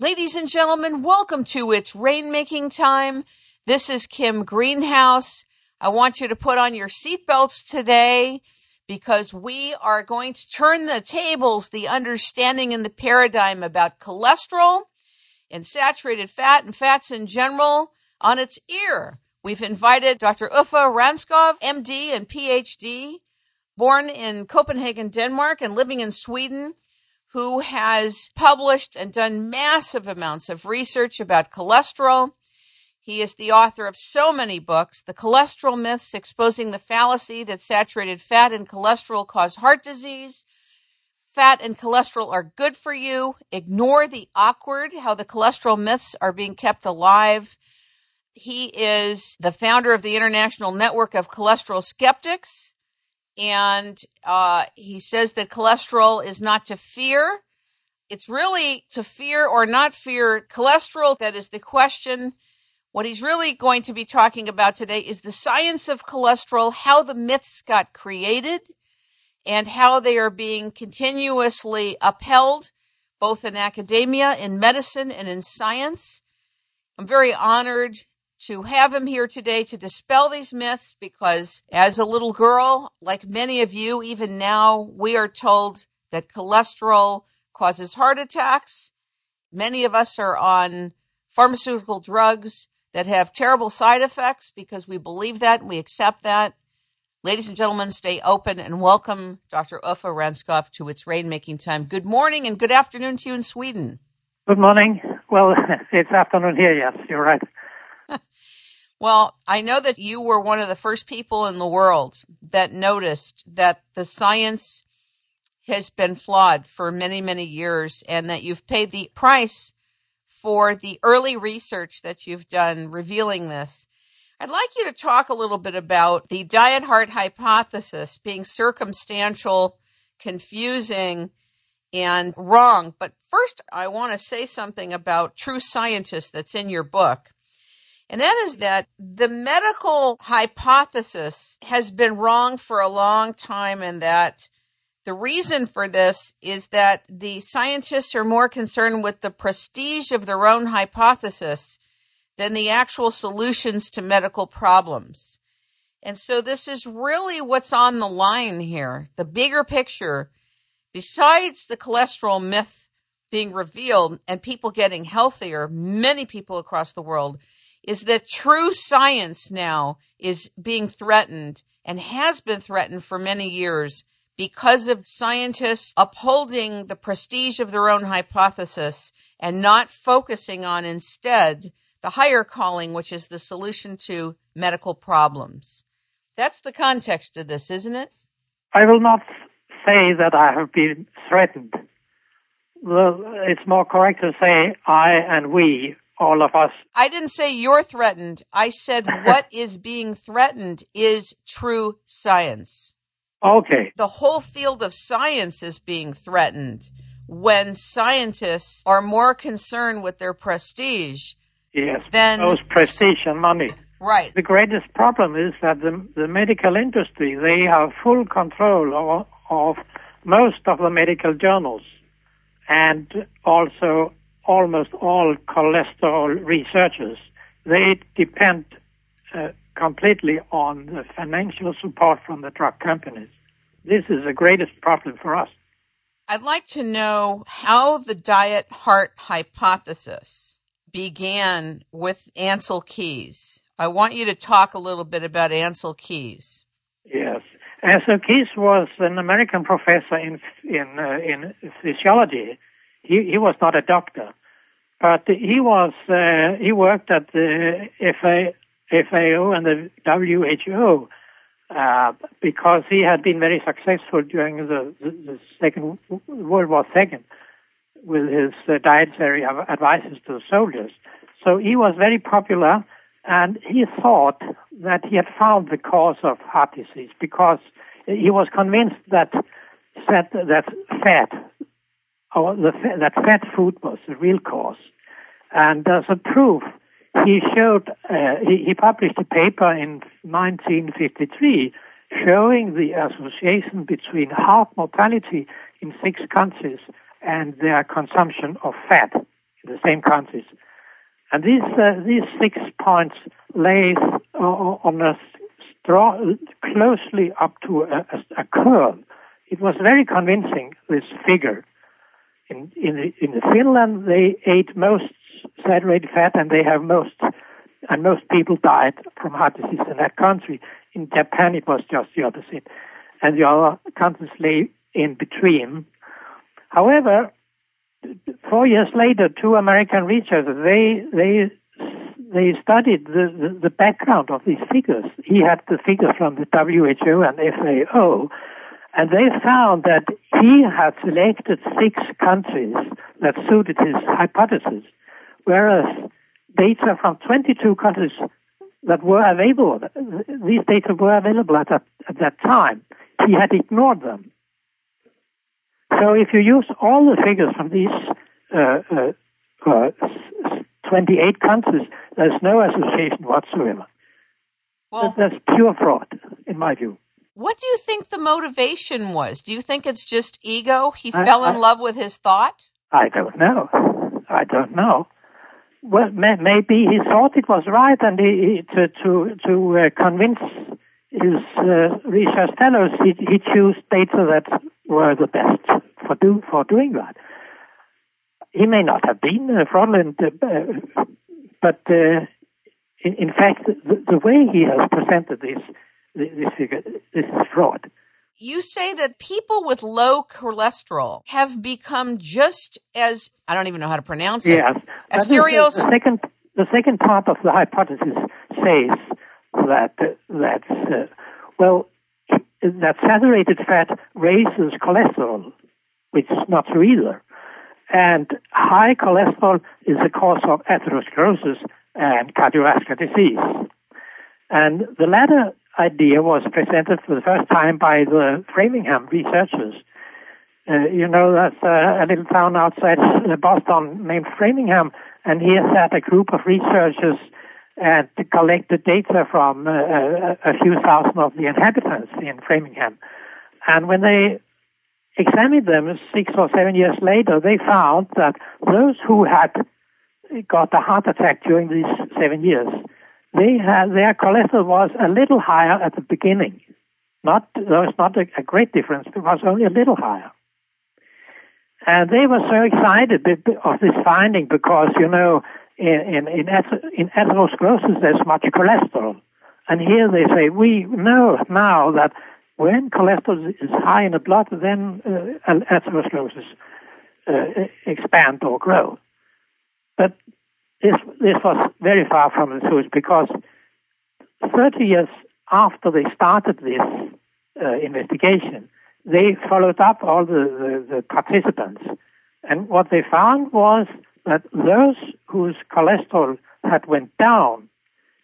Ladies and gentlemen, welcome to It's Rainmaking Time. This is Kim Greenhouse. I want you to put on your seatbelts today because we are going to turn the tables, the understanding and the paradigm about cholesterol and saturated fat and fats in general on its ear. We've invited Dr. Uffe Ravnskov, MD and PhD, born in Copenhagen, Denmark and living in Sweden who has published and done massive amounts of research about cholesterol. He is the author of so many books, The Cholesterol Myths, exposing the fallacy that saturated fat and cholesterol cause heart disease. Fat and cholesterol are good for you. Ignore the awkward, how the cholesterol myths are being kept alive. He is the founder of the International Network of Cholesterol Skeptics and uh, he says that cholesterol is not to fear. It's really to fear or not fear cholesterol that is the question. What he's really going to be talking about today is the science of cholesterol, how the myths got created, and how they are being continuously upheld, both in academia, in medicine, and in science. I'm very honored to have him here today to dispel these myths because as a little girl, like many of you, even now, we are told that cholesterol causes heart attacks. Many of us are on pharmaceutical drugs that have terrible side effects because we believe that and we accept that. Ladies and gentlemen, stay open and welcome Dr. Uffe Ravnskov to its rainmaking time. Good morning and good afternoon to you in Sweden. Good morning. Well, it's afternoon here, yes, you're right. Well, I know that you were one of the first people in the world that noticed that the science has been flawed for many, many years and that you've paid the price for the early research that you've done revealing this. I'd like you to talk a little bit about the diet heart hypothesis being circumstantial, confusing, and wrong. But first, I want to say something about True Scientist that's in your book. And that is that the medical hypothesis has been wrong for a long time and that the reason for this is that the scientists are more concerned with the prestige of their own hypothesis than the actual solutions to medical problems. And so this is really what's on the line here. The bigger picture, besides the cholesterol myth being revealed and people getting healthier, many people across the world is that true science now is being threatened and has been threatened for many years because of scientists upholding the prestige of their own hypothesis and not focusing on instead the higher calling, which is the solution to medical problems. That's the context of this, isn't it? I will not say that I have been threatened. It's more correct to say I and we all of us. I didn't say you're threatened. I said what is being threatened is true science. Okay. The whole field of science is being threatened when scientists are more concerned with their prestige. Yes. Than those prestige and money. Right. The greatest problem is that the, the medical industry, they have full control of, of most of the medical journals and also almost all cholesterol researchers, they depend uh, completely on the financial support from the drug companies. This is the greatest problem for us. I'd like to know how the diet heart hypothesis began with Ansel Keys. I want you to talk a little bit about Ansel Keys. Yes. Ansel Keys was an American professor in in uh, in physiology he, was not a doctor, but he was uh, he worked at the FA, FAO and the WHO uh, because he had been very successful during the, the, the Second World War Second with his uh, dietary advices to the soldiers. So he was very popular, and he thought that he had found the cause of heart disease because he was convinced that that, that fat or the, that fat food was the real cause. And as a proof, he showed, uh, he, he published a paper in 1953 showing the association between heart mortality in six countries and their consumption of fat in the same countries. And these uh, these six points lay on a straw closely up to a, a, curve. It was very convincing. This figure. In in in Finland, they ate most saturated fat, and they have most and most people died from heart disease in that country. In Japan, it was just the opposite, and the other countries lay in between. However, four years later, two American researchers they they they studied the, the, the, background of these figures. He had the figures from the WHO and FAO, and they found that he had selected six countries that suited his hypothesis, whereas data from 22 countries that were available, these data were available at that, at that time, he had ignored them. So if you use all the figures from these uh, uh, uh, 28 countries, there's no association whatsoever. Well, that's pure fraud, in my view. What do you think the motivation was? Do you think it's just ego? He I, fell in I, love with his thought? I don't know. I don't know. Well, may, maybe he thought it was right, and he, he to to to uh, convince his uh, research fellows, he, he chose data that were the best for do for doing that. He may not have been uh, fraudulent, uh, but uh, in, in, fact, the, the, way he has presented this this this is fraud. You say that people with low cholesterol have become just as I don't even know how to pronounce it. Yes, Asterios. The, the second the second part of the hypothesis says that that uh, well that saturated fat raises cholesterol, which is not true either. And high cholesterol is the cause of atherosclerosis and cardiovascular disease. And the latter idea was presented for the first time by the Framingham researchers. Uh, you know, that's uh, a little town outside Boston named Framingham, and here sat a group of researchers and collected data from uh, a, a few thousand of the inhabitants in Framingham. And when they examined them six or seven years later, they found that those who had got a heart attack during these seven years, they had their cholesterol was a little higher at the beginning. Not there was not a, a great difference; it was only a little higher. And they were so excited of this finding because you know in, in, in atherosclerosis there's much cholesterol. And here they say, we know now that when cholesterol is high in the blood, then uh, atherosclerosis uh, expand or grow. But this, this was very far from the truth because 30 years after they started this uh, investigation, they followed up all the, the, the participants. And what they found was that those whose cholesterol had went down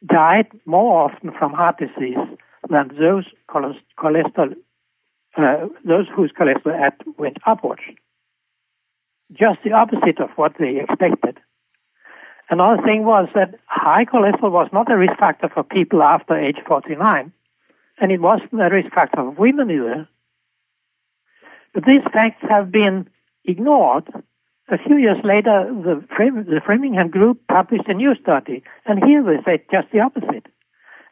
died more often from heart disease than those cholesterol, uh, those whose cholesterol had went upwards. Just the opposite of what they expected. Another thing was that high cholesterol was not a risk factor for people after age 49, and it wasn't a risk factor for women either. But these facts have been ignored a few years later, the, the Framingham group published a new study, and here they say just the opposite.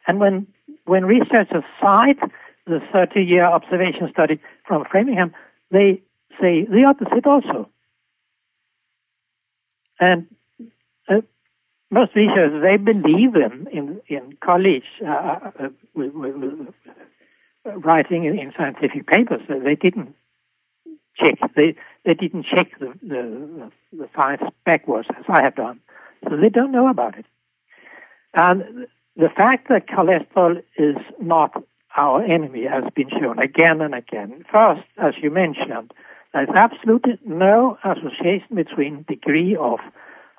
And when, when researchers cite the 30 year observation study from Framingham, they say the opposite also. And uh, most researchers, they believe in, in, in college uh, uh, uh with, with, with writing in, in scientific papers. They didn't check. They they didn't check the, the, the science backwards as I have done, so they don't know about it. And the fact that cholesterol is not our enemy has been shown again and again. First, as you mentioned, there's absolutely no association between degree of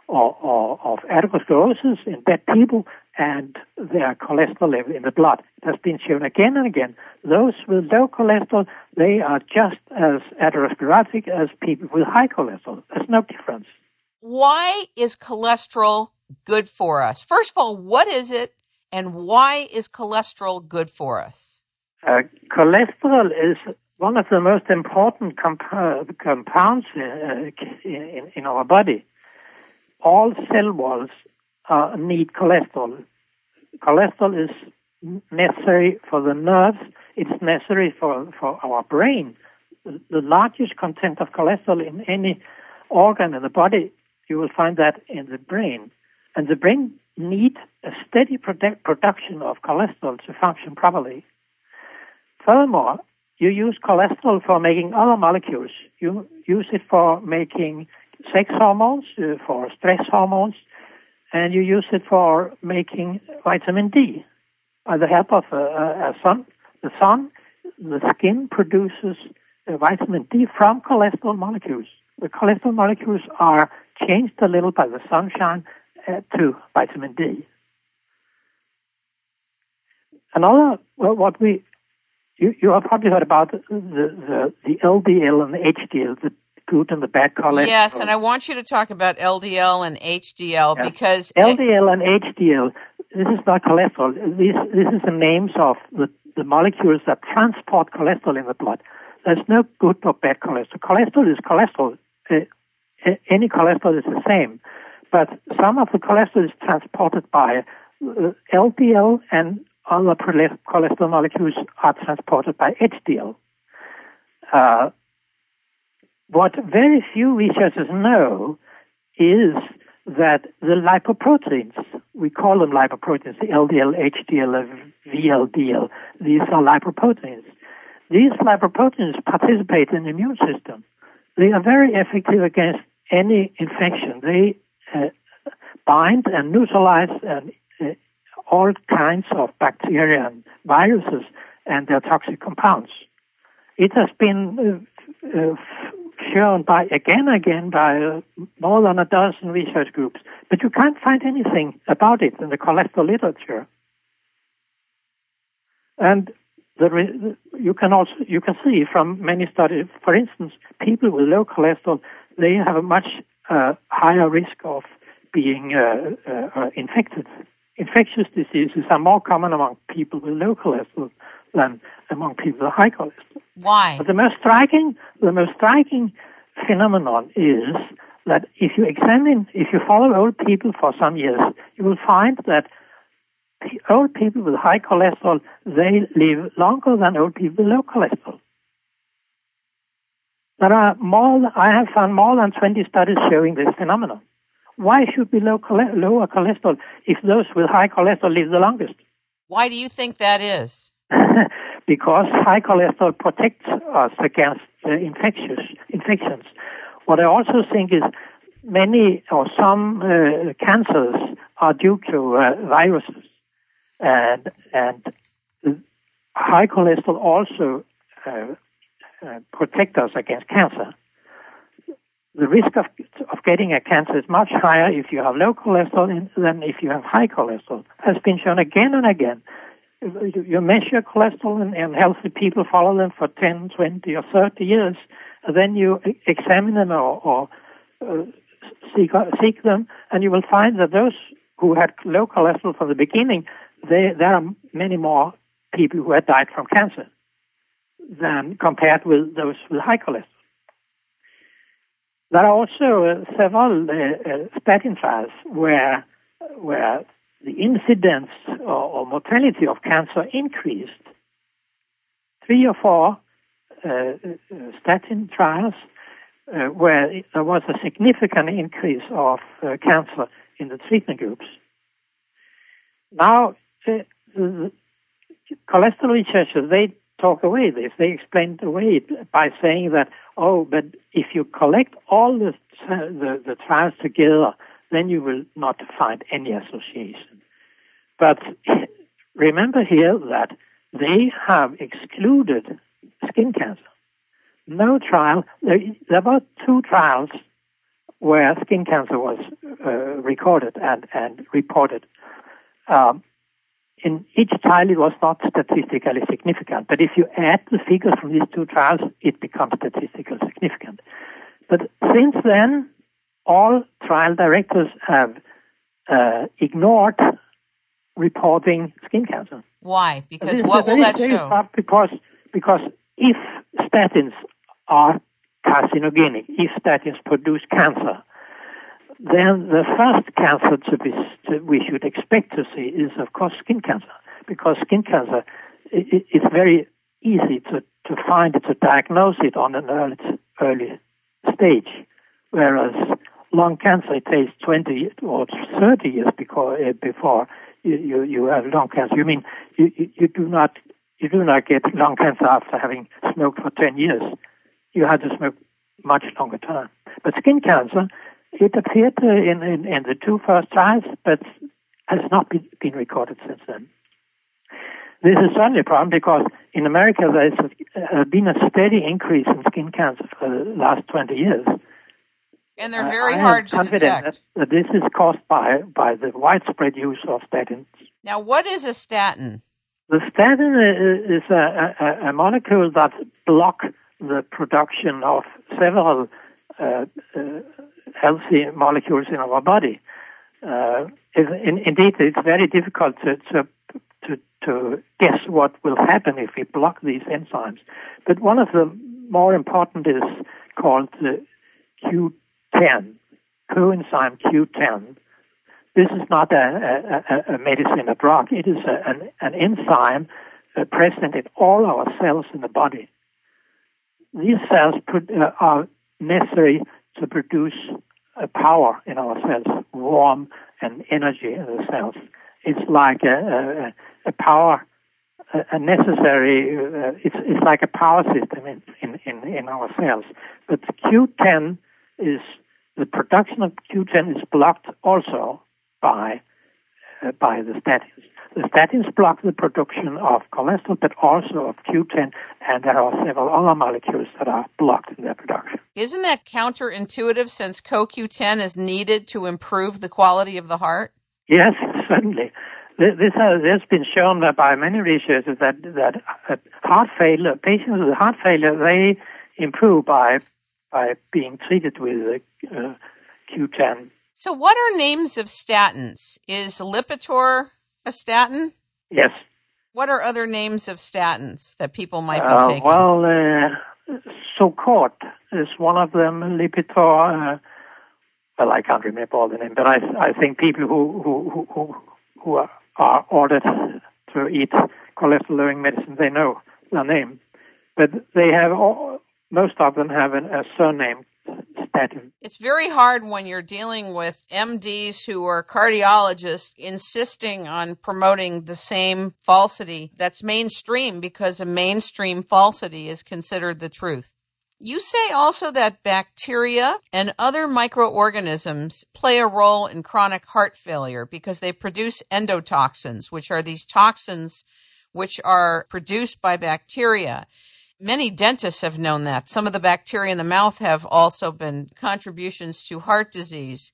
or, of atherosclerosis in dead people and their cholesterol level in the blood. It has been shown again and again. Those with low cholesterol, they are just as atherosclerotic as people with high cholesterol. There's no difference. Why is cholesterol good for us? First of all, what is it and why is cholesterol good for us? Uh, cholesterol is one of the most important comp- compounds uh, in, in, our body. All cell walls uh, need cholesterol. Cholesterol is necessary for the nerves. It's necessary for, for our brain. The largest content of cholesterol in any organ in the body, you will find that in the brain. And the brain needs a steady product production of cholesterol to function properly. Furthermore, you use cholesterol for making other molecules. You use it for making sex hormones, uh, for stress hormones, and you use it for making vitamin D. By the help of uh, a sun, the sun, the skin produces uh, vitamin D from cholesterol molecules. The cholesterol molecules are changed a little by the sunshine uh, to vitamin D. Another, well, what we you, you have probably heard about the, the, the LDL and the HDL, the good and the bad cholesterol. Yes, and I want you to talk about LDL and HDL because LDL and HDL. This is not cholesterol. This this is the names of the, the molecules that transport cholesterol in the blood. There's no good or bad cholesterol. Cholesterol is cholesterol. Uh, any cholesterol is the same, but some of the cholesterol is transported by uh, LDL and other cholesterol molecules are transported by HDL. Uh, what very few researchers know is that the lipoproteins, we call them lipoproteins, the LDL, HDL, VLDL, these are lipoproteins. These lipoproteins participate in the immune system. They are very effective against any infection. They uh, bind and neutralize and uh, all kinds of bacteria and viruses and their toxic compounds. It has been uh, uh, shown by again and again by uh, more than a dozen research groups, but you can't find anything about it in the cholesterol literature. And the, you can also you can see from many studies, for instance, people with low cholesterol they have a much uh, higher risk of being uh, uh, infected infectious diseases are more common among people with low cholesterol than among people with high cholesterol. Why? But the most striking, the most striking phenomenon is that if you examine, if you follow old people for some years, you will find that old people with high cholesterol, they live longer than old people with low cholesterol. There are more, I have found more than 20 studies showing this phenomenon. Why should be low lower cholesterol if those with high cholesterol live the longest? Why do you think that is? because high cholesterol protects us against uh, infectious infections. What I also think is many or some uh, cancers are due to uh, viruses, and and high cholesterol also uh, uh, protect us against cancer the risk of, of getting a cancer is much higher if you have low cholesterol than if you have high cholesterol. Has been shown again and again. You measure cholesterol in, in healthy people, follow them for 10, 20, or 30 years, and then you examine them or, or uh, seek, seek them, and you will find that those who had low cholesterol from the beginning, they, there are many more people who had died from cancer than compared with those with high cholesterol. There are also uh, several uh, uh, statin trials where where the incidence or, or, mortality of cancer increased. Three or four uh, uh statin trials where there was a significant increase of cancer in the treatment groups. Now, the cholesterol researchers they talk away this. They explain away by saying that, oh, but if you collect all the, the, the trials together, then you will not find any association. But remember here that they have excluded skin cancer. No trial, there, there were two trials where skin cancer was uh, recorded and, and reported. Um, in each trial it was not statistically significant. But if you add the figures from these two trials, it becomes statistically significant. But since then, all trial directors have uh, ignored reporting skin cancer. Why? Because what will that show? Because because if statins are carcinogenic, if statins produce cancer, then the first cancer to be, to, we should expect to see is, of course, skin cancer, because skin cancer it, it's very easy to, to find it, to diagnose it on an early, early stage, whereas lung cancer it takes 20 or 30 years before, uh, before you, you, you have lung cancer. You mean you, you, do not you do not get lung cancer after having smoked for 10 years. You had to smoke much longer time. But skin cancer, it appeared in, in, in the two first trials, but has not been, been recorded since then. This is certainly a problem because in America there has been a steady increase in skin cancer for the last 20 years. And they're very uh, hard to detect. That, that this is caused by, by the widespread use of statins. Now, what is a statin? The statin is a, a, a molecule that blocks the production of several uh, uh, healthy molecules in our body. Uh, in, indeed, it's very difficult to, to, to, to guess what will happen if we block these enzymes. But one of the more important is called the Q10, coenzyme Q10. This is not a, a, a medicine, a drug. It is a, an, an enzyme uh, present in all our cells in the body. These cells put, uh, are necessary to produce a power in our cells, warmth and energy in the cells. It's like a, a, a power, a, necessary, uh, it's, it's like a power system in, in, in, in our cells. But Q10 is, the production of Q10 is blocked also by, uh, by the statins. The statins block the production of cholesterol, but also of Q10, and there are several other molecules that are blocked in their production. Isn't that counterintuitive since CoQ10 is needed to improve the quality of the heart? Yes, certainly. This has, been shown by many researchers that, that heart failure, patients with heart failure, they improve by, by being treated with uh, Q10. So, what are names of statins? Is Lipitor a statin? Yes. What are other names of statins that people might be uh, taking? Well, uh, Zocord is one of them. Lipitor. Uh, well, I can't remember all the names, but I, I think people who who who who are, are ordered to eat cholesterol-lowering medicine, they know the name, but they have all, most of them have an, a surname It's very hard when you're dealing with MDs who are cardiologists insisting on promoting the same falsity that's mainstream because a mainstream falsity is considered the truth. You say also that bacteria and other microorganisms play a role in chronic heart failure because they produce endotoxins, which are these toxins which are produced by bacteria. Many dentists have known that. Some of the bacteria in the mouth have also been contributions to heart disease.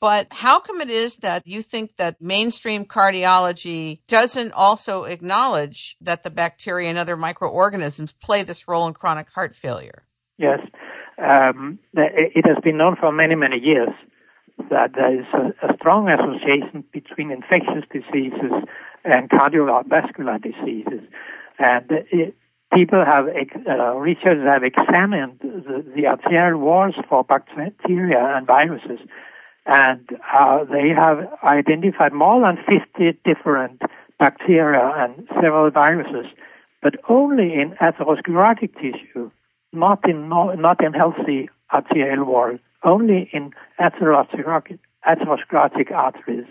But how come it is that you think that mainstream cardiology doesn't also acknowledge that the bacteria and other microorganisms play this role in chronic heart failure? Yes. Um, it has been known for many, many years that there is a, a strong association between infectious diseases and cardiovascular diseases. And it, people have, uh, researchers have examined the, the, arterial walls for bacteria and viruses, and uh, they have identified more than 50 different bacteria and several viruses, but only in atherosclerotic tissue, not in not in healthy arterial wall, only in atherosclerotic, atherosclerotic arteries.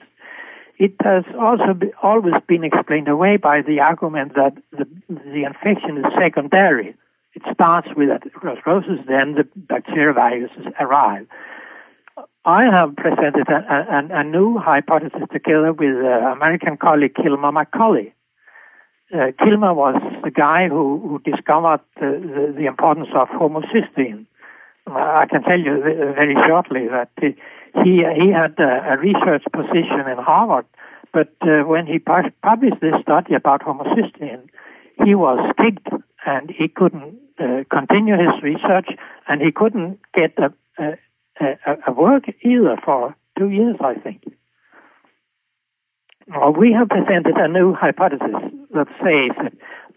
It has also be, always been explained away by the argument that the, the infection is secondary. It starts with atherosclerosis, then the bacterial viruses arrive. I have presented a, a, a new hypothesis together with uh, American colleague Kilmer McCully. Uh, Kilmer was the guy who, who discovered the, the, the, importance of homocysteine. I can tell you very shortly that he he had a, research position in Harvard, but uh, when he published this study about homocysteine, he was kicked and he couldn't uh, continue his research, and he couldn't get a, a, a, work either for two years, I think. Well, we have presented a new hypothesis that says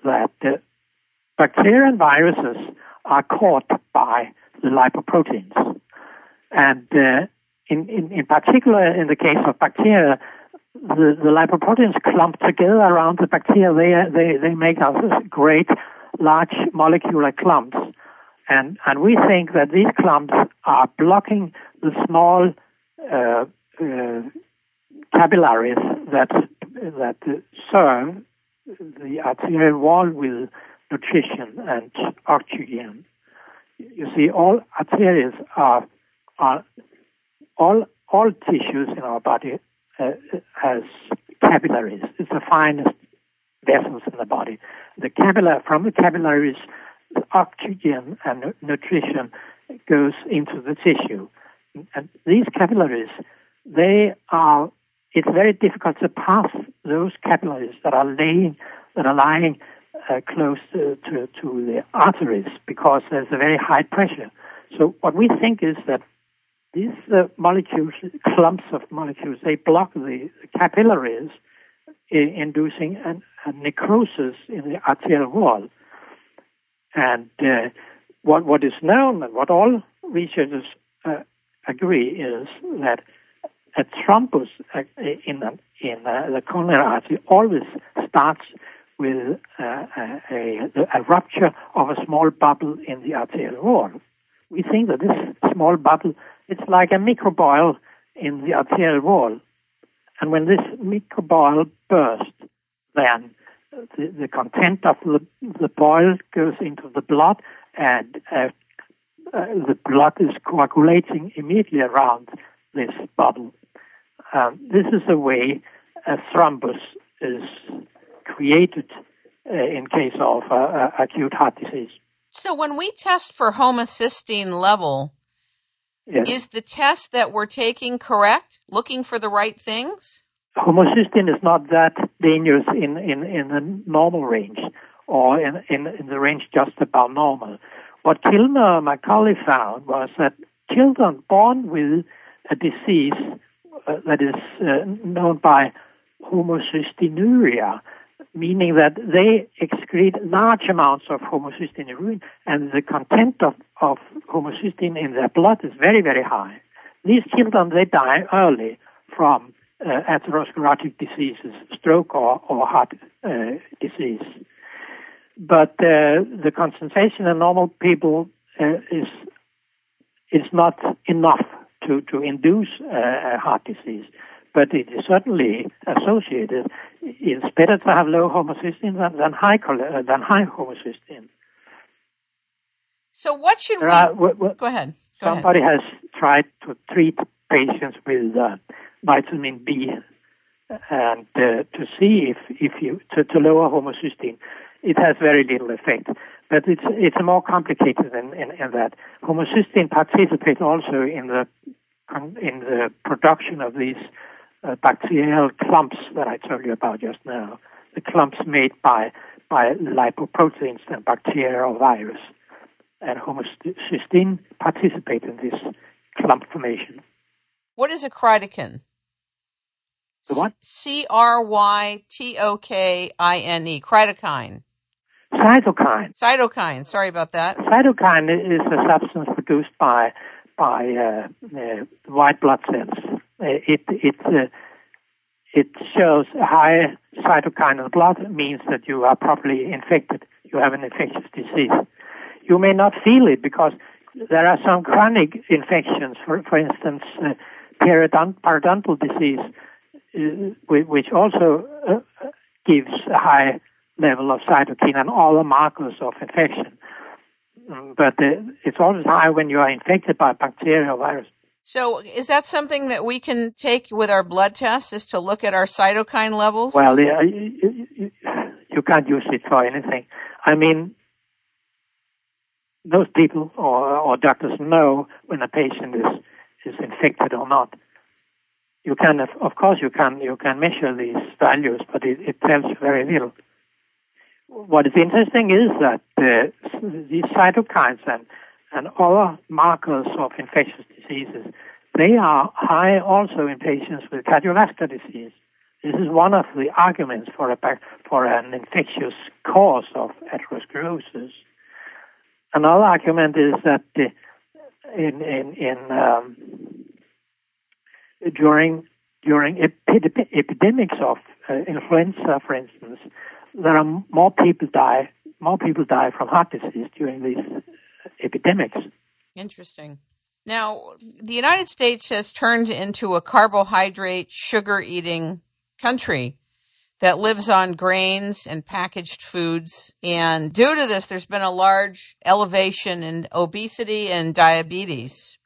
that, that uh, bacteria and viruses are caught by lipoproteins. And uh, in, in, in particular, in the case of bacteria, the, the lipoproteins clump together around the bacteria. They, they, they make a great large molecular clumps. And, and we think that these clumps are blocking the small uh, uh, capillaries that, that serve the arterial wall with nutrition and oxygen. You see, all arteries are, are all, all tissues in our body uh, has capillaries. It's the finest vessels in the body. The capillary, from the capillaries, the oxygen and nutrition goes into the tissue. And these capillaries, they are, it's very difficult to pass those capillaries that are laying, that are lying uh, close to, to, to the arteries because there's a very high pressure. So what we think is that these uh, molecules, clumps of molecules, they block the capillaries, inducing an, a necrosis in the arterial wall. And uh, what what is known and what all researchers uh, agree is that a thrombus uh, in in uh, the coronary artery always starts with uh, a, a, rupture of a small bubble in the arterial wall. We think that this small bubble it's like a microboil in the arterial wall. And when this microboil bursts, then the, the content of the, the boil goes into the blood and uh, uh, the blood is coagulating immediately around this bubble. Um, this is the way a thrombus is created uh, in case of uh, uh, acute heart disease. So when we test for homocysteine level, Yes. Is the test that we're taking correct? Looking for the right things? Homocysteine is not that dangerous in, in, in the normal range or in, in, in the range just about normal. What Kilmer McCully found was that children born with a disease uh, that is uh, known by homocysteinuria meaning that they excrete large amounts of homocysteine in urine, and the content of, of homocysteine in their blood is very, very high. These children, they die early from uh, atherosclerotic diseases, stroke or, or heart uh, disease. But uh, the concentration in normal people uh, is is not enough to, to induce uh, heart disease but it is certainly associated. It's better to have low homocysteine than, than high uh, than high homocysteine. So what should we? Uh, w- w- Go ahead. Go somebody ahead. has tried to treat patients with uh, vitamin B and uh, to see if if you to, to lower homocysteine. It has very little effect, but it's it's more complicated than in, in that. Homocysteine participates also in the in the production of these uh, bacterial clumps that I told you about just now, the clumps made by, by lipoproteins and bacteria or virus. And homocysteine participate in this clump formation. What is a crytokin? The what? C R Y T O K I N E. Crytokine. Cytokine. Cytokine. Sorry about that. Cytokine is a substance produced by by uh, uh, white blood cells it it uh, it shows high cytokine in the blood means that you are properly infected. You have an infectious disease. You may not feel it because there are some chronic infections, for for instance, uh, periodontal disease, uh, which also uh, gives a high level of cytokine and other markers of infection. Mm, but uh, it's always high when you are infected by bacteria or virus. So, is that something that we can take with our blood tests is to look at our cytokine levels? Well, yeah, you, you, you can't use it for anything. I mean, most people or, or doctors know when a patient is is infected or not. You can, of course, you can you can measure these values, but it, it tells very little. What is interesting is that uh, these cytokines and and other markers of infectious diseases, they are high also in patients with cardiovascular disease. This is one of the arguments for a for an infectious cause of atherosclerosis. Another argument is that in in in um, during during epi- epidemics of uh, influenza, for instance, there are more people die more people die from heart disease during these epidemics. Interesting. Now, the United States has turned into a carbohydrate, sugar eating country that lives on grains and packaged foods. And due to this, there's been a large elevation in obesity and diabetes.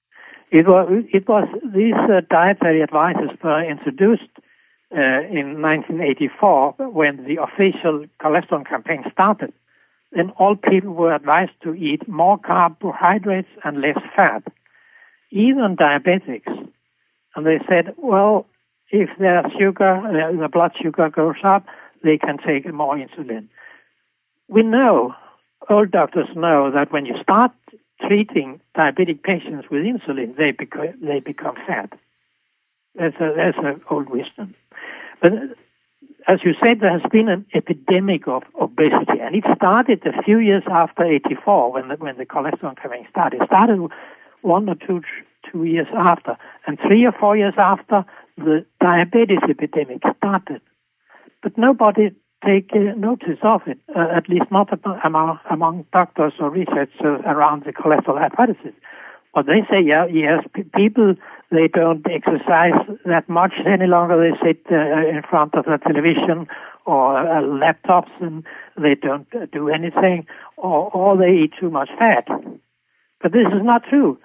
It was, it was these uh, dietary advices were introduced uh, in 1984 when the official cholesterol campaign started. Then all people were advised to eat more carbohydrates and less fat even diabetics. And they said, well, if their sugar, uh, their blood sugar goes up, they can take more insulin. We know, all doctors know that when you start treating diabetic patients with insulin, they become, they become fat. That's that's an old wisdom. But uh, as you said, there has been an epidemic of obesity, and it started a few years after 84 when the, when the cholesterol campaign started. It started one or two two years after, and three or four years after, the diabetes epidemic started. But nobody take uh, notice of it, uh, at least not among, among doctors or researchers around the cholesterol hypothesis. What they say, yeah, yes, p- people they don't exercise that much any longer. They sit uh, in front of the television or uh, laptops and they don't uh, do anything, or, or they eat too much fat. But this is not true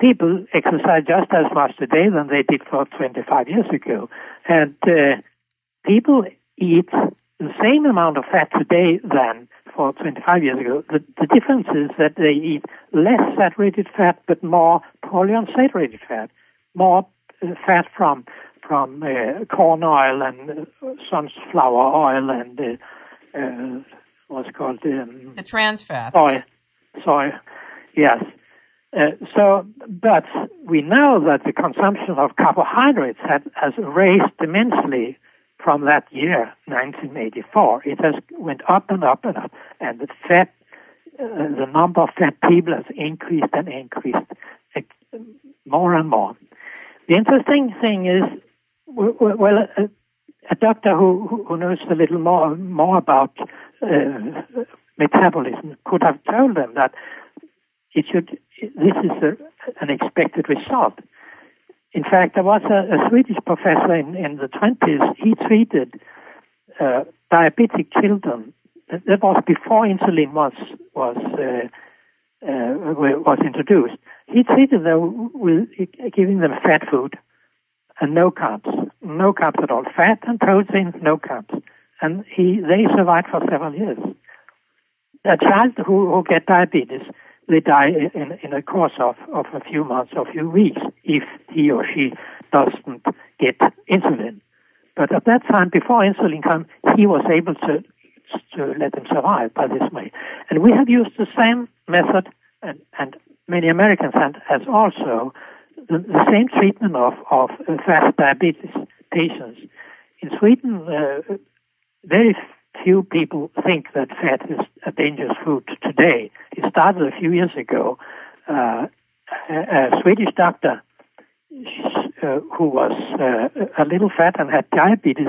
people exercise just as much today than they did for 25 years ago. And uh, people eat the same amount of fat today than for 25 years ago. The, the difference is that they eat less saturated fat but more polyunsaturated fat, more uh, fat from from uh, corn oil and uh, sunflower oil and uh, uh, what's called um, the trans fat. Soy, soy, yes. Uh, so, but we know that the consumption of carbohydrates had, has raised immensely from that year, 1984. It has went up and up and up, and the fat, uh, the number of fat people has increased and increased uh, more and more. The interesting thing is, well, a, a doctor who, who knows a little more more about uh, metabolism could have told them that it should, this is a, an expected result. In fact, there was a, a Swedish professor in, in, the 20s, he treated uh, diabetic children. That was before insulin was, was, uh, uh, was introduced. He treated them with giving them fat food and no carbs, no carbs at all, fat and protein, no carbs, and he they survived for several years. A child who, who get diabetes they die in, in a course of, of a few months or a few weeks if he or she doesn't get insulin. But at that time, before insulin came, he was able to to let them survive by this way. And we have used the same method, and, and many Americans have as also the, the same treatment of, of fast diabetes patients. In Sweden, uh, very few people think that fat is a dangerous food today. It started a few years ago. Uh, a, a, Swedish doctor uh, who was uh, a little fat and had diabetes,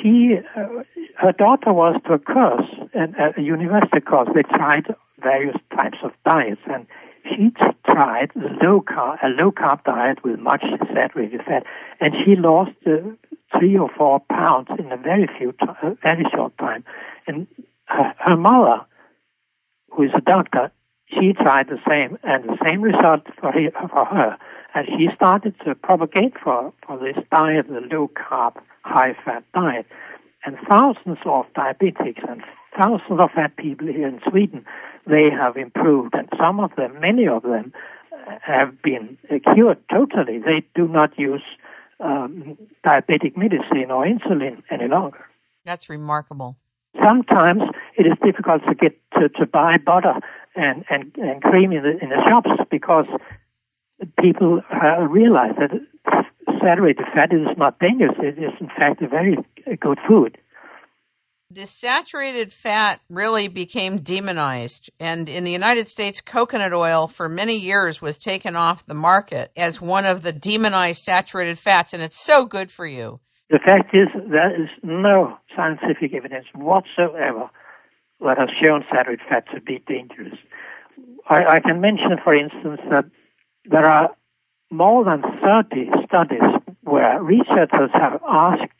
she, uh, her daughter was to a course, and a university course. They tried various types of diets, and she tried low carb, a low carb diet with much saturated fat, and she lost uh, three or four pounds in a very few, t- a very short time. And her mother, who is a doctor, she tried the same, and the same result for, for her. And she started to propagate for, for this diet, the low carb, high fat diet. And thousands of diabetics and thousands of fat people here in Sweden, they have improved, and some of them, many of them, have been cured totally. They do not use um, diabetic medicine or insulin any longer. That's remarkable. Sometimes it is difficult to get to, to buy butter and, and, and cream in the, in the shops because people uh, realize that saturated fat is not dangerous. It is, in fact, a very good food. The saturated fat really became demonized. And in the United States, coconut oil for many years was taken off the market as one of the demonized saturated fats. And it's so good for you. The fact is, there is no scientific evidence whatsoever that has shown saturated fat to be dangerous. I, I can mention, for instance, that there are more than 30 studies where researchers have asked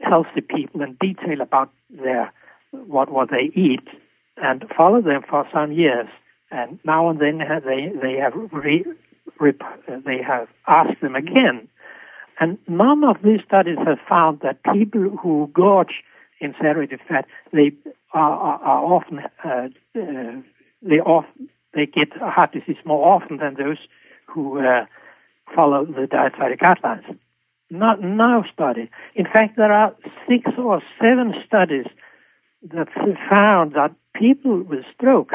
healthy people in detail about their what what they eat and followed them for some years. And now and then they they have re, re, they have asked them again. And none of these studies have found that people who gorge in saturated fat they are, are, are often uh, uh, they often they get heart disease more often than those who uh, follow the dietary guidelines. Not no study. In fact, there are six or seven studies that found that people with stroke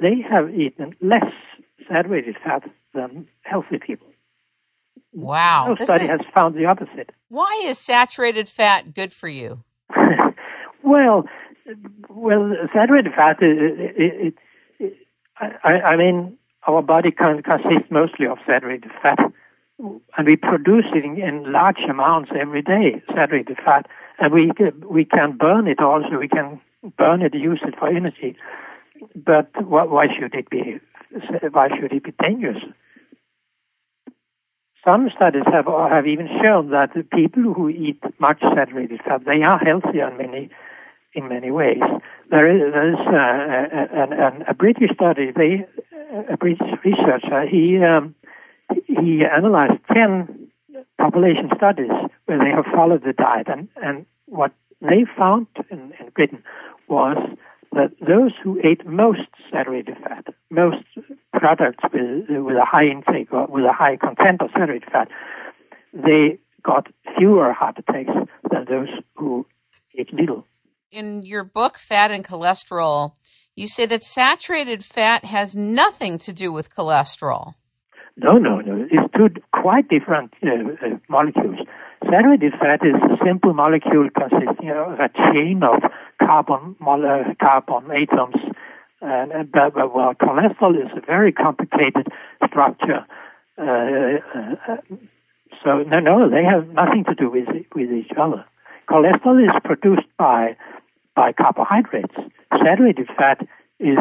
they have eaten less saturated fat than healthy people. Wow. No study is... has found the opposite. Why is saturated fat good for you? well, well, saturated fat. Uh, uh, uh, it, it, it, I, I mean, our body consists mostly of saturated fat and we produce it in, in large amounts every day, saturated fat, and we we can burn it also. We can burn it, use it for energy. But why should it be? Why should it be dangerous? Some studies have have even shown that the people who eat much saturated fat they are healthier in many in many ways. There is, there is uh, a, a, a, British study. They a British researcher he um, he analyzed 10 population studies where they have followed the diet. And, and what they found in, in Britain was that those who ate most saturated fat, most products with, with a high intake or with a high content of saturated fat, they got fewer heart attacks than those who ate little. In your book, Fat and Cholesterol, you say that saturated fat has nothing to do with cholesterol. No, no, no. It's two quite different uh, uh, molecules. Saturated fat is a simple molecule consisting of a chain of carbon uh, carbon atoms, and, and but, well, cholesterol is a very complicated structure. Uh, uh, so no, no, they have nothing to do with with each other. Cholesterol is produced by by carbohydrates. Saturated fat is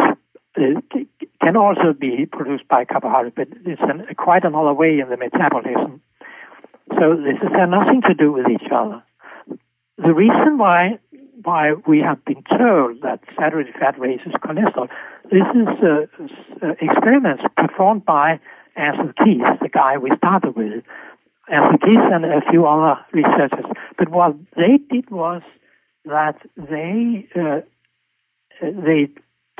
can also be produced by carbohydrates, but it's an, quite another way in the metabolism. So this has nothing to do with each other. The reason why why we have been told that saturated fat raises cholesterol, this is uh, uh, experiments performed by Ansel Keys, the guy we started with, Ansel Keys and a few other researchers. But what they did was that they uh, they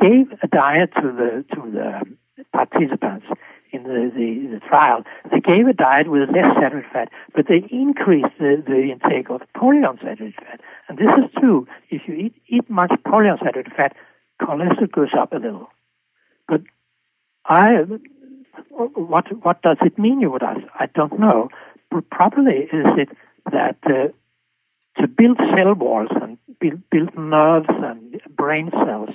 gave a diet to the to the participants in the, the, the trial. They gave a diet with less saturated fat, but they increased the, the intake of polyunsaturated fat. And this is true. If you eat, eat much polyunsaturated fat, cholesterol goes up a little. But I, what what does it mean? You would ask. I don't know. But probably is it that uh, to build cell walls and build, build nerves and brain cells,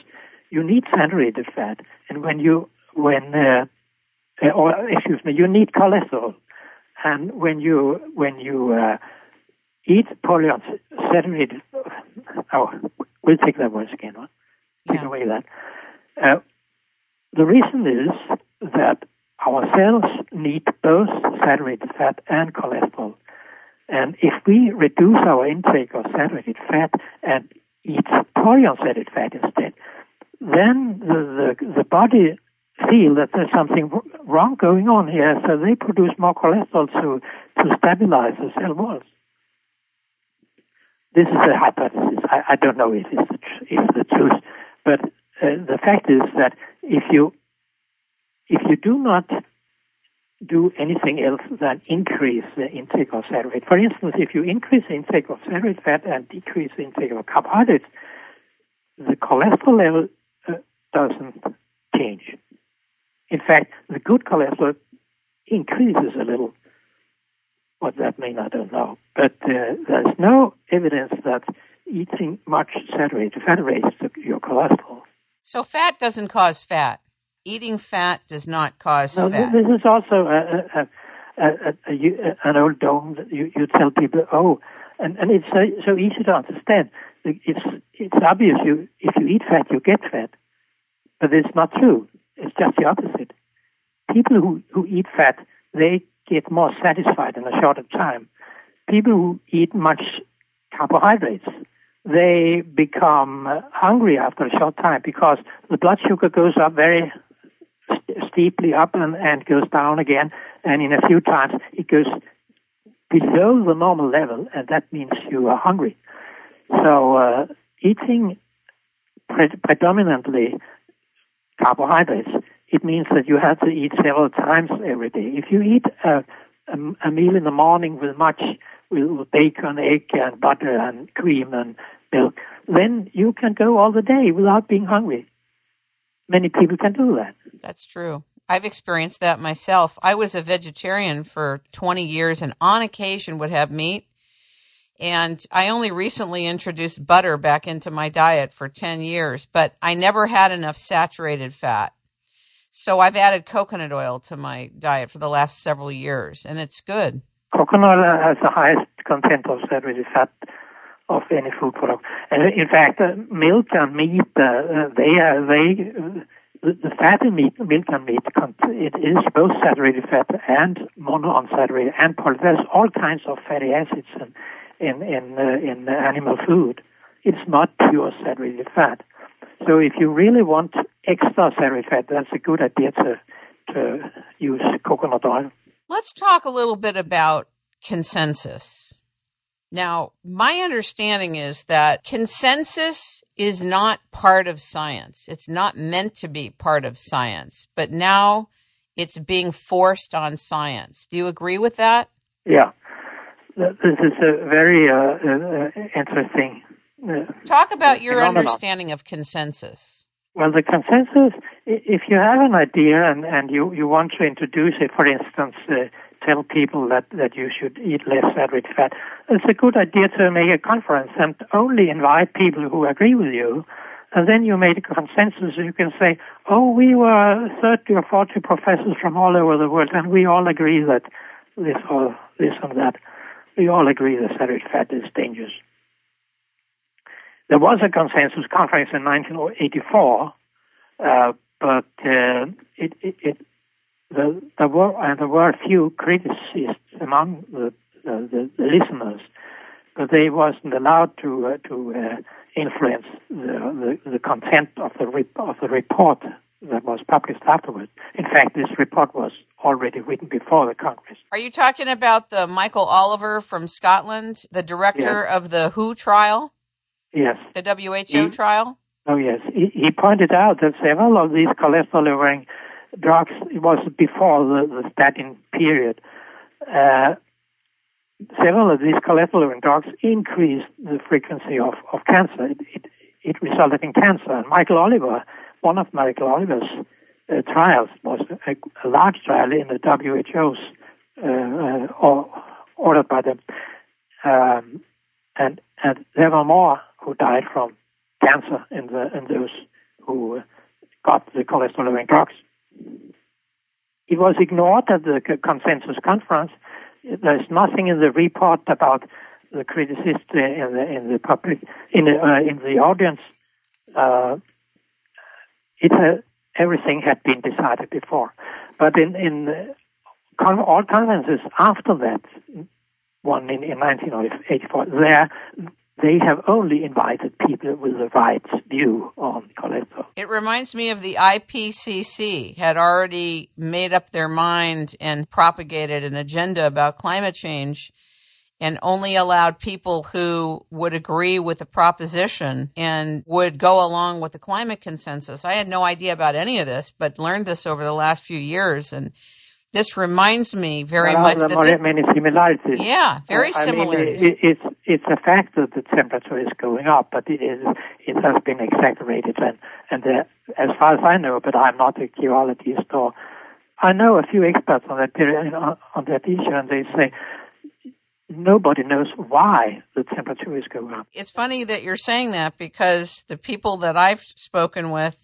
you need saturated fat, and when you when uh, uh, or excuse me, you need cholesterol, and when you when you uh, eat polyunsaturated, oh, we'll take that once again. Right? Take away that. Uh, the reason is that our cells need both saturated fat and cholesterol. And if we reduce our intake of saturated fat and eat polyunsaturated fat instead, then the, the, the body feel that there's something wrong going on here, so they produce more cholesterol to, to stabilize the cell walls. This is a hypothesis. I, I don't know if it's the, tr- if the truth, but uh, the fact is that if you if you do not do anything else than increase the intake of saturated, for instance, if you increase the intake of saturated fat and decrease the intake of carbohydrates, the cholesterol level doesn't change. In fact, the good cholesterol increases a little. What that mean, I don't know. But uh, there's no evidence that eating much saturated fat raises your cholesterol. So fat doesn't cause fat. Eating fat does not cause no, fat. This is also a, a, a, an old dome that you, you tell people, oh, and, and it's so, so easy to understand. It's, it's obvious you, if you eat fat, you get fat. But it's not true. It's just the opposite. People who, who eat fat, they get more satisfied in a shorter time. People who eat much carbohydrates, they become hungry after a short time because the blood sugar goes up very steeply up and, and goes down again, and in a few times it goes below the normal level, and that means you are hungry. So uh, eating pre- predominantly carbohydrates, it means that you have to eat several times every day. If you eat a, a, a meal in the morning with much with bacon, egg, and butter, and cream and milk, then you can go all the day without being hungry. Many people can do that. That's true. I've experienced that myself. I was a vegetarian for 20 years and on occasion would have meat. And I only recently introduced butter back into my diet for 10 years, but I never had enough saturated fat. So I've added coconut oil to my diet for the last several years, and it's good. Coconut oil has the highest content of saturated fat of any food product. And in fact, uh, milk and meat, uh, uh they are, they, the, the fat in meat, milk and meat, it is both saturated fat and monounsaturated and poly. There's all kinds of fatty acids in in in, uh, in animal food. It's not pure saturated fat. So if you really want extra saturated fat, that's a good idea to to use coconut oil. Let's talk a little bit about consensus. Now, my understanding is that consensus is not part of science. It's not meant to be part of science, but now it's being forced on science. Do you agree with that? Yeah. This is a very uh, uh, interesting. Uh, Talk about your phenomenon. understanding of consensus. Well, the consensus, if you have an idea and, and you, you want to introduce it, for instance, uh, tell people that, that you should eat less saturated fat, it's a good idea to make a conference and only invite people who agree with you. And then you make a consensus. You can say, oh, we were 30 or 40 professors from all over the world, and we all agree that this or this and that. We all agree that saturated fat is dangerous. There was a consensus conference in 1984, uh, but uh, it, it, it the, there were uh, there were a few critics among the, the, the, listeners, but they wasn't allowed to uh, to uh, influence the, the, content of the rep- of the report that was published afterwards. In fact, this report was already written before the Congress. Are you talking about the Michael Oliver from Scotland, the director yes. of the WHO trial? Yes. The WHO he, trial? Oh, yes. He, he, pointed out that several of these cholesterol-lowering drugs, it was before the, the statin period, uh, several of these cholesterol-lowering drugs increased the frequency of, of cancer. It, it, it resulted in cancer. And Michael Oliver, one of Michael Oliver's uh, trials, was a, a, large trial in the WHO's uh, uh, ordered by them. Um, and, and there were more who died from cancer in the in those who got the cholesterol-lowering drugs. It was ignored at the consensus conference. There's nothing in the report about the criticism in the in the public in the uh, in the audience. Uh, it uh, everything had been decided before, but in in all conferences after that, one in, in 1984, there they have only invited people with the right view on cholesterol. It reminds me of the IPCC had already made up their mind and propagated an agenda about climate change and only allowed people who would agree with the proposition and would go along with the climate consensus. I had no idea about any of this, but learned this over the last few years and this reminds me very well, much that many similarities. Yeah, very uh, similar. Mean, it, it's it's a fact that the temperature is going up, but it is it has been exaggerated, and and the, as far as I know, but I'm not a geologist or I know a few experts on that period on, on that issue, and they say nobody knows why the temperature is going up. It's funny that you're saying that because the people that I've spoken with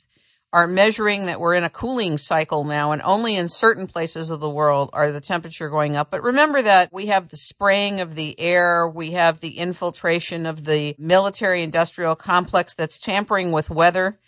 are measuring that we're in a cooling cycle now and only in certain places of the world are the temperature going up. But remember that we have the spraying of the air. We have the infiltration of the military industrial complex that's tampering with weather.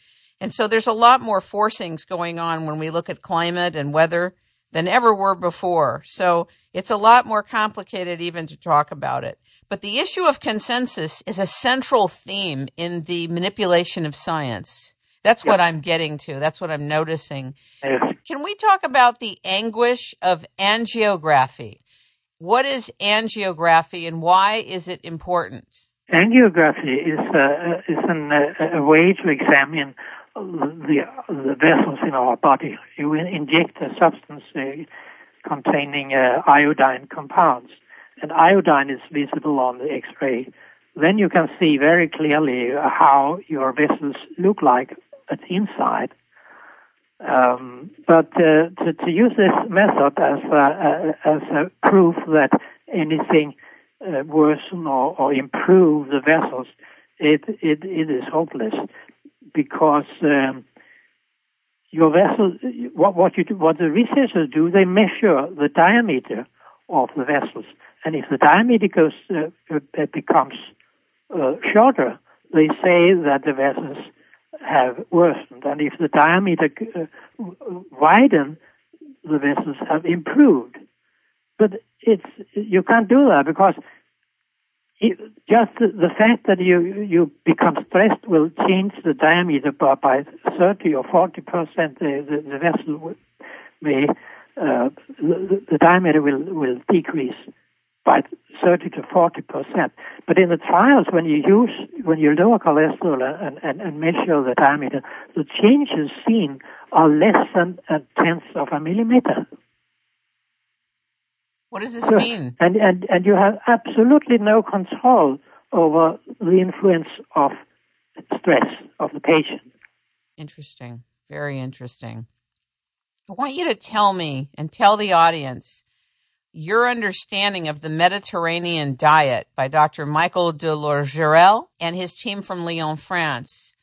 And so there's a lot more forcings going on when we look at climate and weather than ever were before. So it's a lot more complicated even to talk about it. But the issue of consensus is a central theme in the manipulation of science. That's yep. what I'm getting to. That's what I'm noticing. Yes. Can we talk about the anguish of angiography? What is angiography and why is it important? Angiography is, uh, is an, uh, a way to examine the, the vessels in our body. You inject a substance uh, containing uh, iodine compounds, and iodine is visible on the X-ray. Then you can see very clearly how your vessels look like at the inside. Um, but uh, to, to, use this method as a, as a proof that anything uh, worsen or, or, improve the vessels, it, it, it is hopeless because um, your vessel, what, what, do, what the researchers do, they measure the diameter of the vessels, and if the diameter goes uh, becomes uh, shorter, they say that the vessels have worsened, and if the diameter uh, widen, the vessels have improved. But it's you can't do that because just the fact that you you become stressed will change the diameter by, by 30 or 40 percent. The, the, the, vessel may uh, the, the diameter will will decrease by 30 to 40 percent. But in the trials, when you use, when you lower cholesterol and, and, and measure the diameter, the changes seen are less than a tenth of a millimeter. What does this so, mean? And, and, and you have absolutely no control over the influence of stress of the patient. Interesting. Very interesting. I want you to tell me and tell the audience your understanding of the Mediterranean diet by Dr. Michael de Lorgeril and his team from Lyon, France.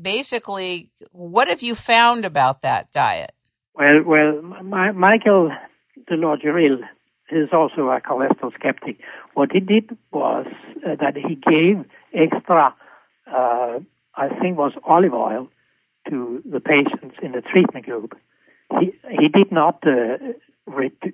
Basically, what have you found about that diet? Well, well, my, Michael de Lorgeril is also a cholesterol skeptic. What he did was uh, that he gave extra, uh, I think, was olive oil to the patients in the treatment group. He he did not uh,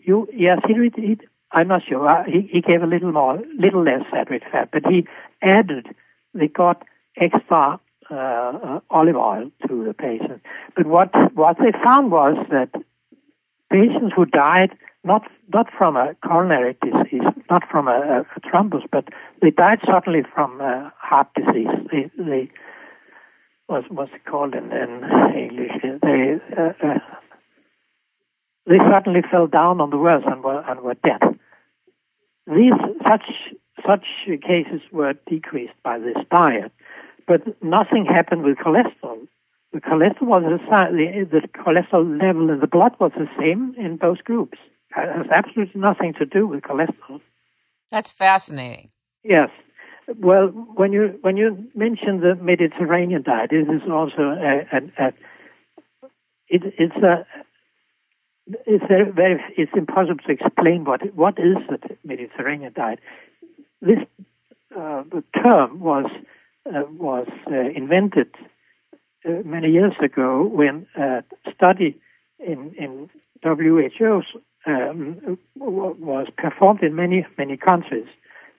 you, yes, he, he I'm not sure. Uh, he, he gave a little more, little less saturated fat, but he added, they got extra uh, olive oil to the patient. But what what they found was that patients who died not not from a coronary disease, not from a, a thrombus, but they died suddenly from uh, heart disease. They, they was what's it called in, in English? They uh, uh, they suddenly fell down on the world and were, and were dead. These such such cases were decreased by this diet, but nothing happened with cholesterol. The cholesterol was the, the cholesterol level in the blood was the same in both groups. It has absolutely nothing to do with cholesterol. That's fascinating. Yes. Well, when you when you mention the Mediterranean diet, it is also a, a, a it, it's a it's very, very, it's impossible to explain what what is the Mediterranean diet. This uh, term was uh, was uh, invented uh, many years ago when a study in in WHO's um, was performed in many many countries.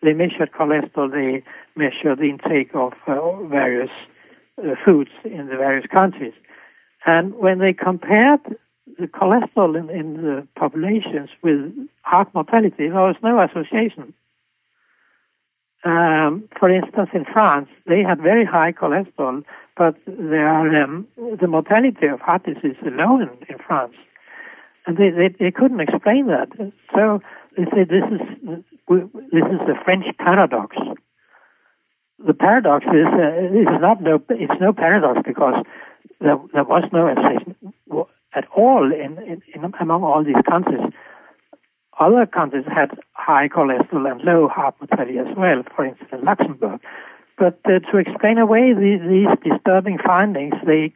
They measured cholesterol. They measured the intake of uh, various uh, foods in the various countries, and when they compared the cholesterol in, in the populations with heart mortality, there was no association. Um, for instance, in France, they had very high cholesterol, but their, um, the mortality of heart disease in, in France. And they, they, they couldn't explain that. So they said this is, this is the French paradox. The paradox is, uh, is not no, it's no paradox because there, there was no association at all in, in, in, among all these countries other countries had high cholesterol and low heart mortality as well, for instance, Luxembourg. But uh, to explain away the, these disturbing findings, they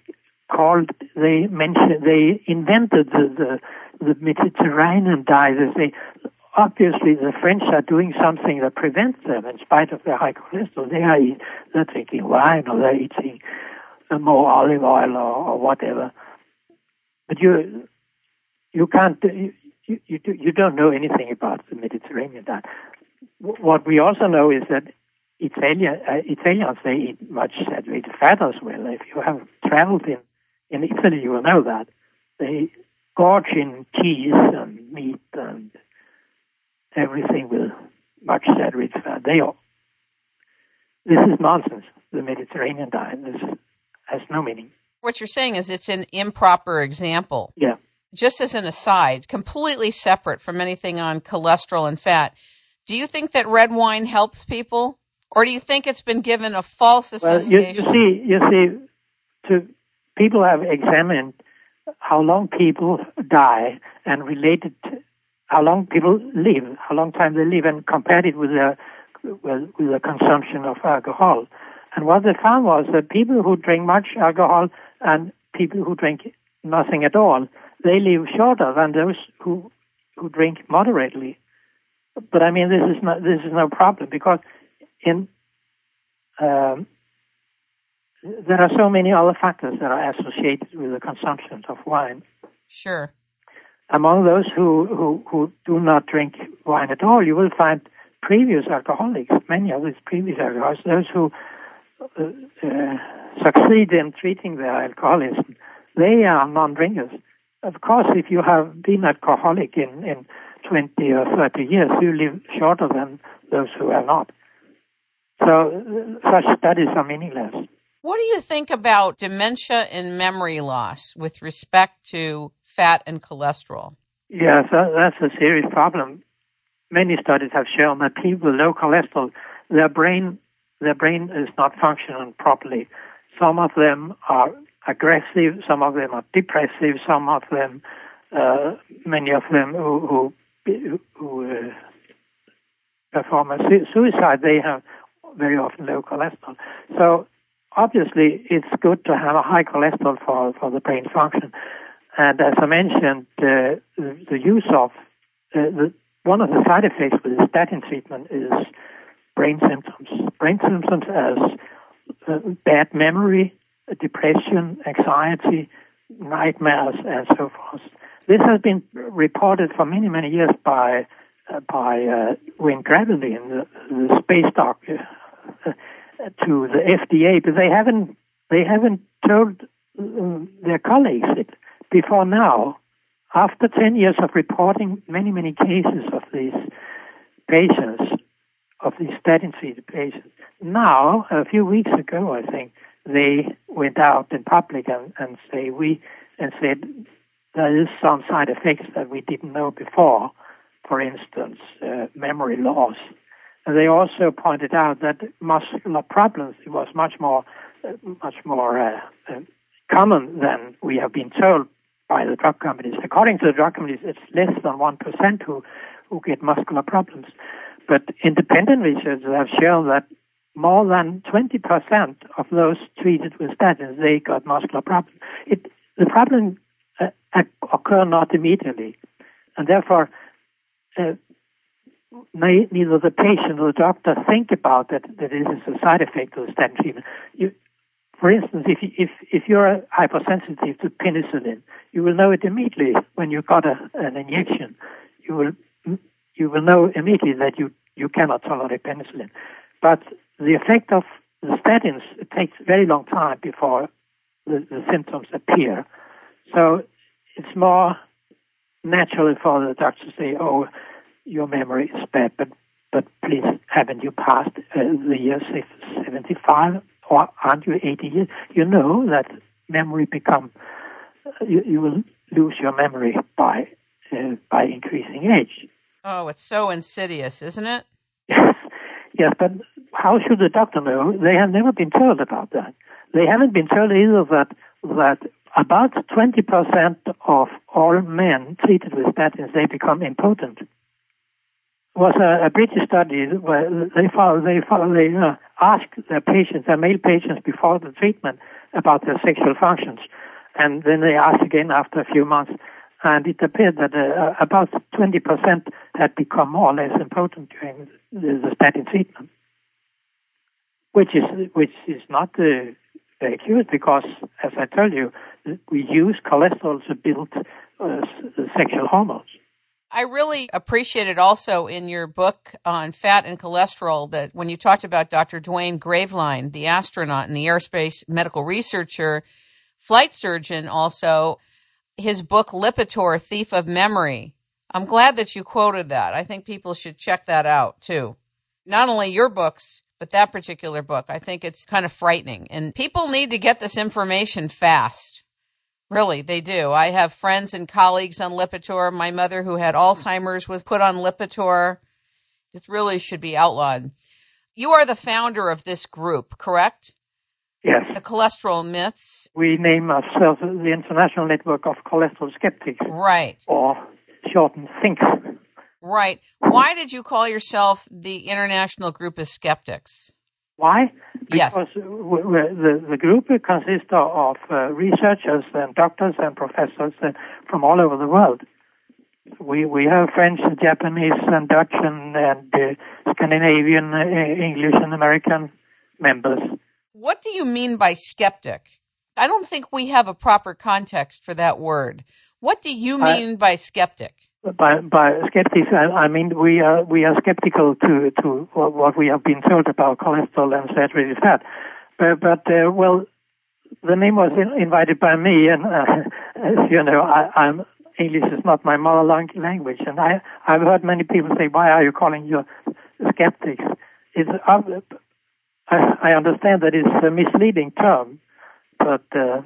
called, they mentioned, they invented the, the, the Mediterranean diet. They obviously the French are doing something that prevents them in spite of their high cholesterol. They are they're drinking wine or they're eating more olive oil or, or whatever. But you you can't you, you you don't know anything about the Mediterranean diet. What we also know is that Italian uh, Italians they eat much saturated fat as well. If you have traveled in in Italy, you will know that they gorge in cheese and meat and everything with much saturated fat. They are. This is nonsense. The Mediterranean diet. This has no meaning. What you're saying is it's an improper example. Yeah. Just as an aside, completely separate from anything on cholesterol and fat. Do you think that red wine helps people, or do you think it's been given a false association? Well, you, you see, you see, to people have examined how long people die and related how long people live, how long time they live, and compared it with the with, with the consumption of alcohol. And what they found was that people who drink much alcohol and people who drink nothing at all, they live shorter than those who who drink moderately. But I mean, this is not this is no problem because in um, there are so many other factors that are associated with the consumption of wine. Sure. Among those who, who, who do not drink wine at all, you will find previous alcoholics, many of these previous alcoholics, those who uh, uh, succeed in treating their alcoholism, they are non-drinkers. Of course, if you have been alcoholic in, in 20 or 30 years, you live shorter than those who are not. So uh, such studies are meaningless. What do you think about dementia and memory loss with respect to fat and cholesterol? Yes, that's a serious problem. Many studies have shown that people with low cholesterol, their brain their brain is not functioning properly. Some of them are aggressive, some of them are depressive, some of them, uh, many of them who, who, who uh, perform a suicide, they have very often low cholesterol. So obviously, it's good to have a high cholesterol for, for the brain function. And as I mentioned, uh, the, the, use of uh, the, one of the side effects with the statin treatment is brain symptoms. Brain symptoms as uh, bad memory, depression, anxiety, nightmares, and so forth. This has been reported for many, many years by uh, by uh, Duane Graveline, the, the space doc, uh, to the FDA, but they haven't they haven't told uh, their colleagues it before now. After 10 years of reporting many, many cases of these patients, of these statin treated patients. Now, a few weeks ago, I think, they went out in public and, and say we and said there is some side effects that we didn't know before. For instance, uh, memory loss. And they also pointed out that muscular problems was much more uh, much more uh, uh common than we have been told by the drug companies. According to the drug companies, it's less than one percent who who get muscular problems. But independent research have shown that more than 20% of those treated with statins, they got muscular problems. It, the problem uh, occur not immediately, and therefore uh, neither the patient nor the doctor think about that that it is a side effect of statin treatment. You, for instance, if if if you're hypersensitive to penicillin, you will know it immediately when you got a, an injection. You will you will know immediately that you, you cannot tolerate penicillin. But the effect of the statins it takes a very long time before the, the symptoms appear. So it's more natural for the doctor to say, "Oh, your memory is bad, but but please, haven't you passed uh, the year 75 or aren't you 80 years? You know that memory become you, you will lose your memory by uh, by increasing age. Oh, it's so insidious, isn't it? Yes, yes, but how should the doctor know? They have never been told about that. They haven't been told either that that about 20% of all men treated with statins they become impotent. Was a, a British study where they they they uh, asked their patients, their male patients, before the treatment about their sexual functions, and then they asked again after a few months, and it appeared that uh, about 20% had become more or less impotent during the, the statin treatment, which is which is not uh, very curious because, as I told you, we use cholesterol to build uh, sexual hormones. I really appreciated also in your book on fat and cholesterol that when you talked about Dr. Duane Graveline, the astronaut and the aerospace medical researcher, flight surgeon, also, his book Lipitor, Thief of Memory. I'm glad that you quoted that. I think people should check that out too. Not only your books, but that particular book. I think it's kind of frightening and people need to get this information fast. Really, they do. I have friends and colleagues on Lipitor. My mother, who had Alzheimer's, was put on Lipitor. It really should be outlawed. You are the founder of this group, correct? Yes. The cholesterol myths. We name ourselves the International Network of Cholesterol Skeptics. Right. Or shortened THINCS. Right. Why did you call yourself the International Group of Skeptics? Why? Yes. Because the, the group consists of uh, researchers and doctors and professors uh, from all over the world. We we have French, Japanese, and Dutch, and, and uh, Scandinavian, uh, English, and American members. What do you mean by skeptic? I don't think we have a proper context for that word. What do you mean by skeptic? By by skeptics, I, I, mean we are we are skeptical to to what we have been told about cholesterol and saturated fat. But, but uh, well, the name was in, invited by me, and uh, as you know, I, am English is not my mother language, and I I've heard many people say, "Why are you calling you skeptics?" It's uh, I, I understand that it's a misleading term, but uh,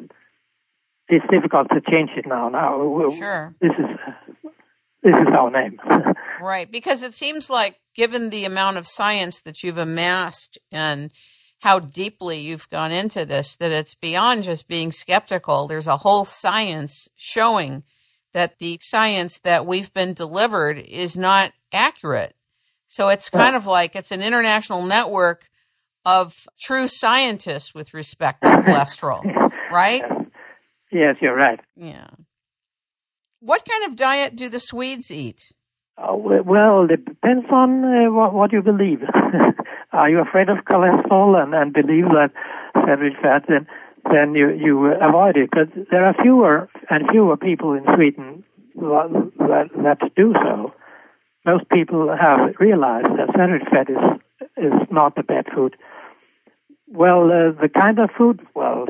it's difficult to change it now. Now, sure. this is this is our name. right, because it seems like, given the amount of science that you've amassed and how deeply you've gone into this, that it's beyond just being skeptical. There's a whole science showing that the science that we've been delivered is not accurate. So it's kind of like it's an international network of true scientists with respect to cholesterol, right? Yes, you're right. Yeah. What kind of diet do the Swedes eat? Uh, well, it depends on uh, what, what, you believe. Are you afraid of cholesterol and, and believe that saturated fat, then, then you, you avoid it. But there are fewer and fewer people in Sweden that, that, that do so. Most people have realized that saturated fat is, is not a bad food. Well, uh, the kind of food, well,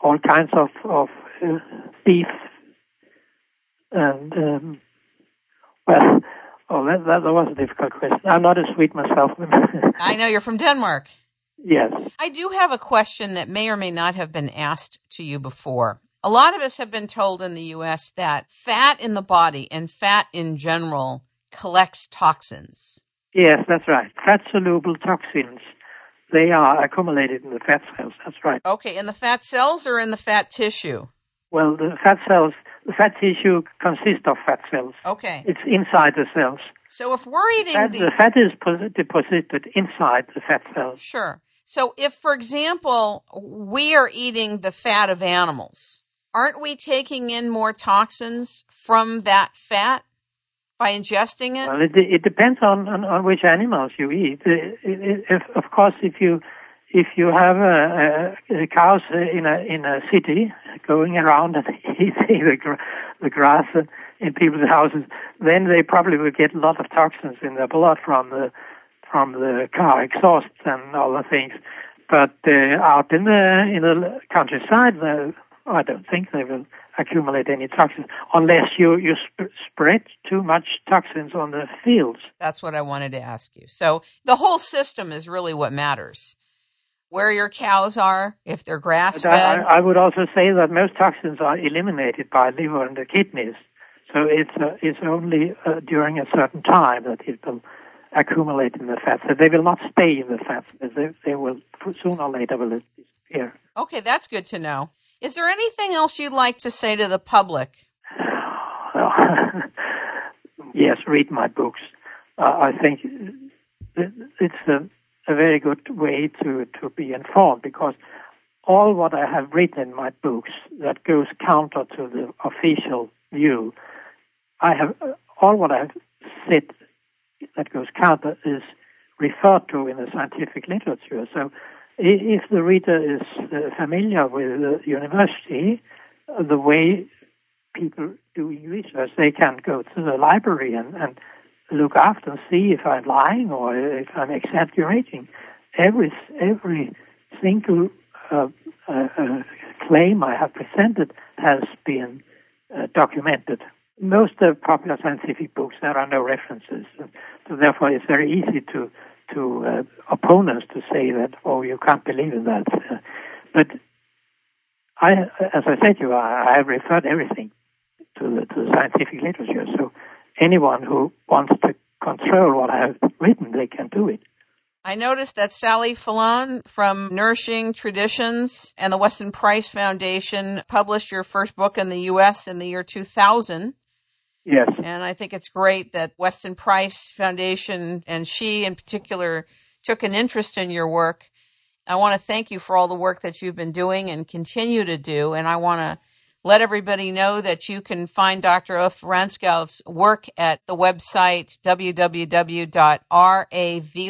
all kinds of, of uh, beef, and um, well, oh, that, that, that was a difficult question. I'm not a Swede myself. I know you're from Denmark. Yes. I do have a question that may or may not have been asked to you before. A lot of us have been told in the U.S. that fat in the body and fat in general collects toxins. Yes, that's right. Fat soluble toxins. They are accumulated in the fat cells. That's right. Okay, in the fat cells or in the fat tissue? Well, the fat cells the fat tissue consists of fat cells. Okay. It's inside the cells. So if we're eating fat, the... the fat is deposited inside the fat cells. Sure. So if, for example, we are eating the fat of animals, aren't we taking in more toxins from that fat by ingesting it? Well, it, it depends on, on, on, which animals you eat. Uh, if, of course, if you if you have a, a, a cows in a in a city going around and eating the, the grass in people's houses, then they probably will get a lot of toxins in their blood from the from the car exhaust and other things. But uh, out in the in the countryside, I don't think they will accumulate any toxins unless you you sp- spread too much toxins on the fields. That's what I wanted to ask you. So the whole system is really what matters where your cows are, if they're grass fed. I, I, would also say that most toxins are eliminated by liver and the kidneys. So it's uh, it's only uh, during a certain time that it will accumulate in the fat. So they will not stay in the fat. They, they will sooner or later will disappear. Okay, that's good to know. Is there anything else you'd like to say to the public? yes, read my books. Uh, I think it's a, a very good way to, to be informed because all what I have written in my books that goes counter to the official view, I have all what I have said that goes counter is referred to in the scientific literature. So if the reader is uh, familiar with the university, uh, the way people doing research, they can go to the library and, and look after see if I'm lying or if I'm exaggerating. Every every single uh, uh, uh, claim I have presented has been uh, documented. Most of popular scientific books there are no references, so therefore it's very easy to to uh, opponents to say that oh you can't believe in that. but I, as I said to you, I, I have referred everything to the, to the scientific literature. So anyone who wants to control what I have written, they can do it. I noticed that Sally Fallon from Nourishing Traditions and the Weston Price Foundation published your first book in the U.S. in the year 2000. Yes. And I think it's great that Weston Price Foundation and she in particular took an interest in your work. I want to thank you for all the work that you've been doing and continue to do. And I want to let everybody know that you can find Dr. Ulf Ravnskov's work at the website www.rav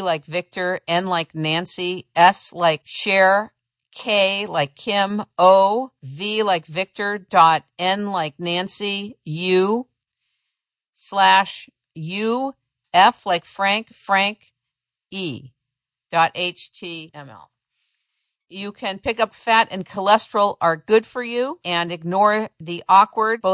like Victor, N like Nancy, S like share, K like Kim, O, V like Victor, dot N like Nancy, U, slash U, F like Frank, Frank, E, dot HTML you can pick up fat and cholesterol are good for you and ignore the awkward, both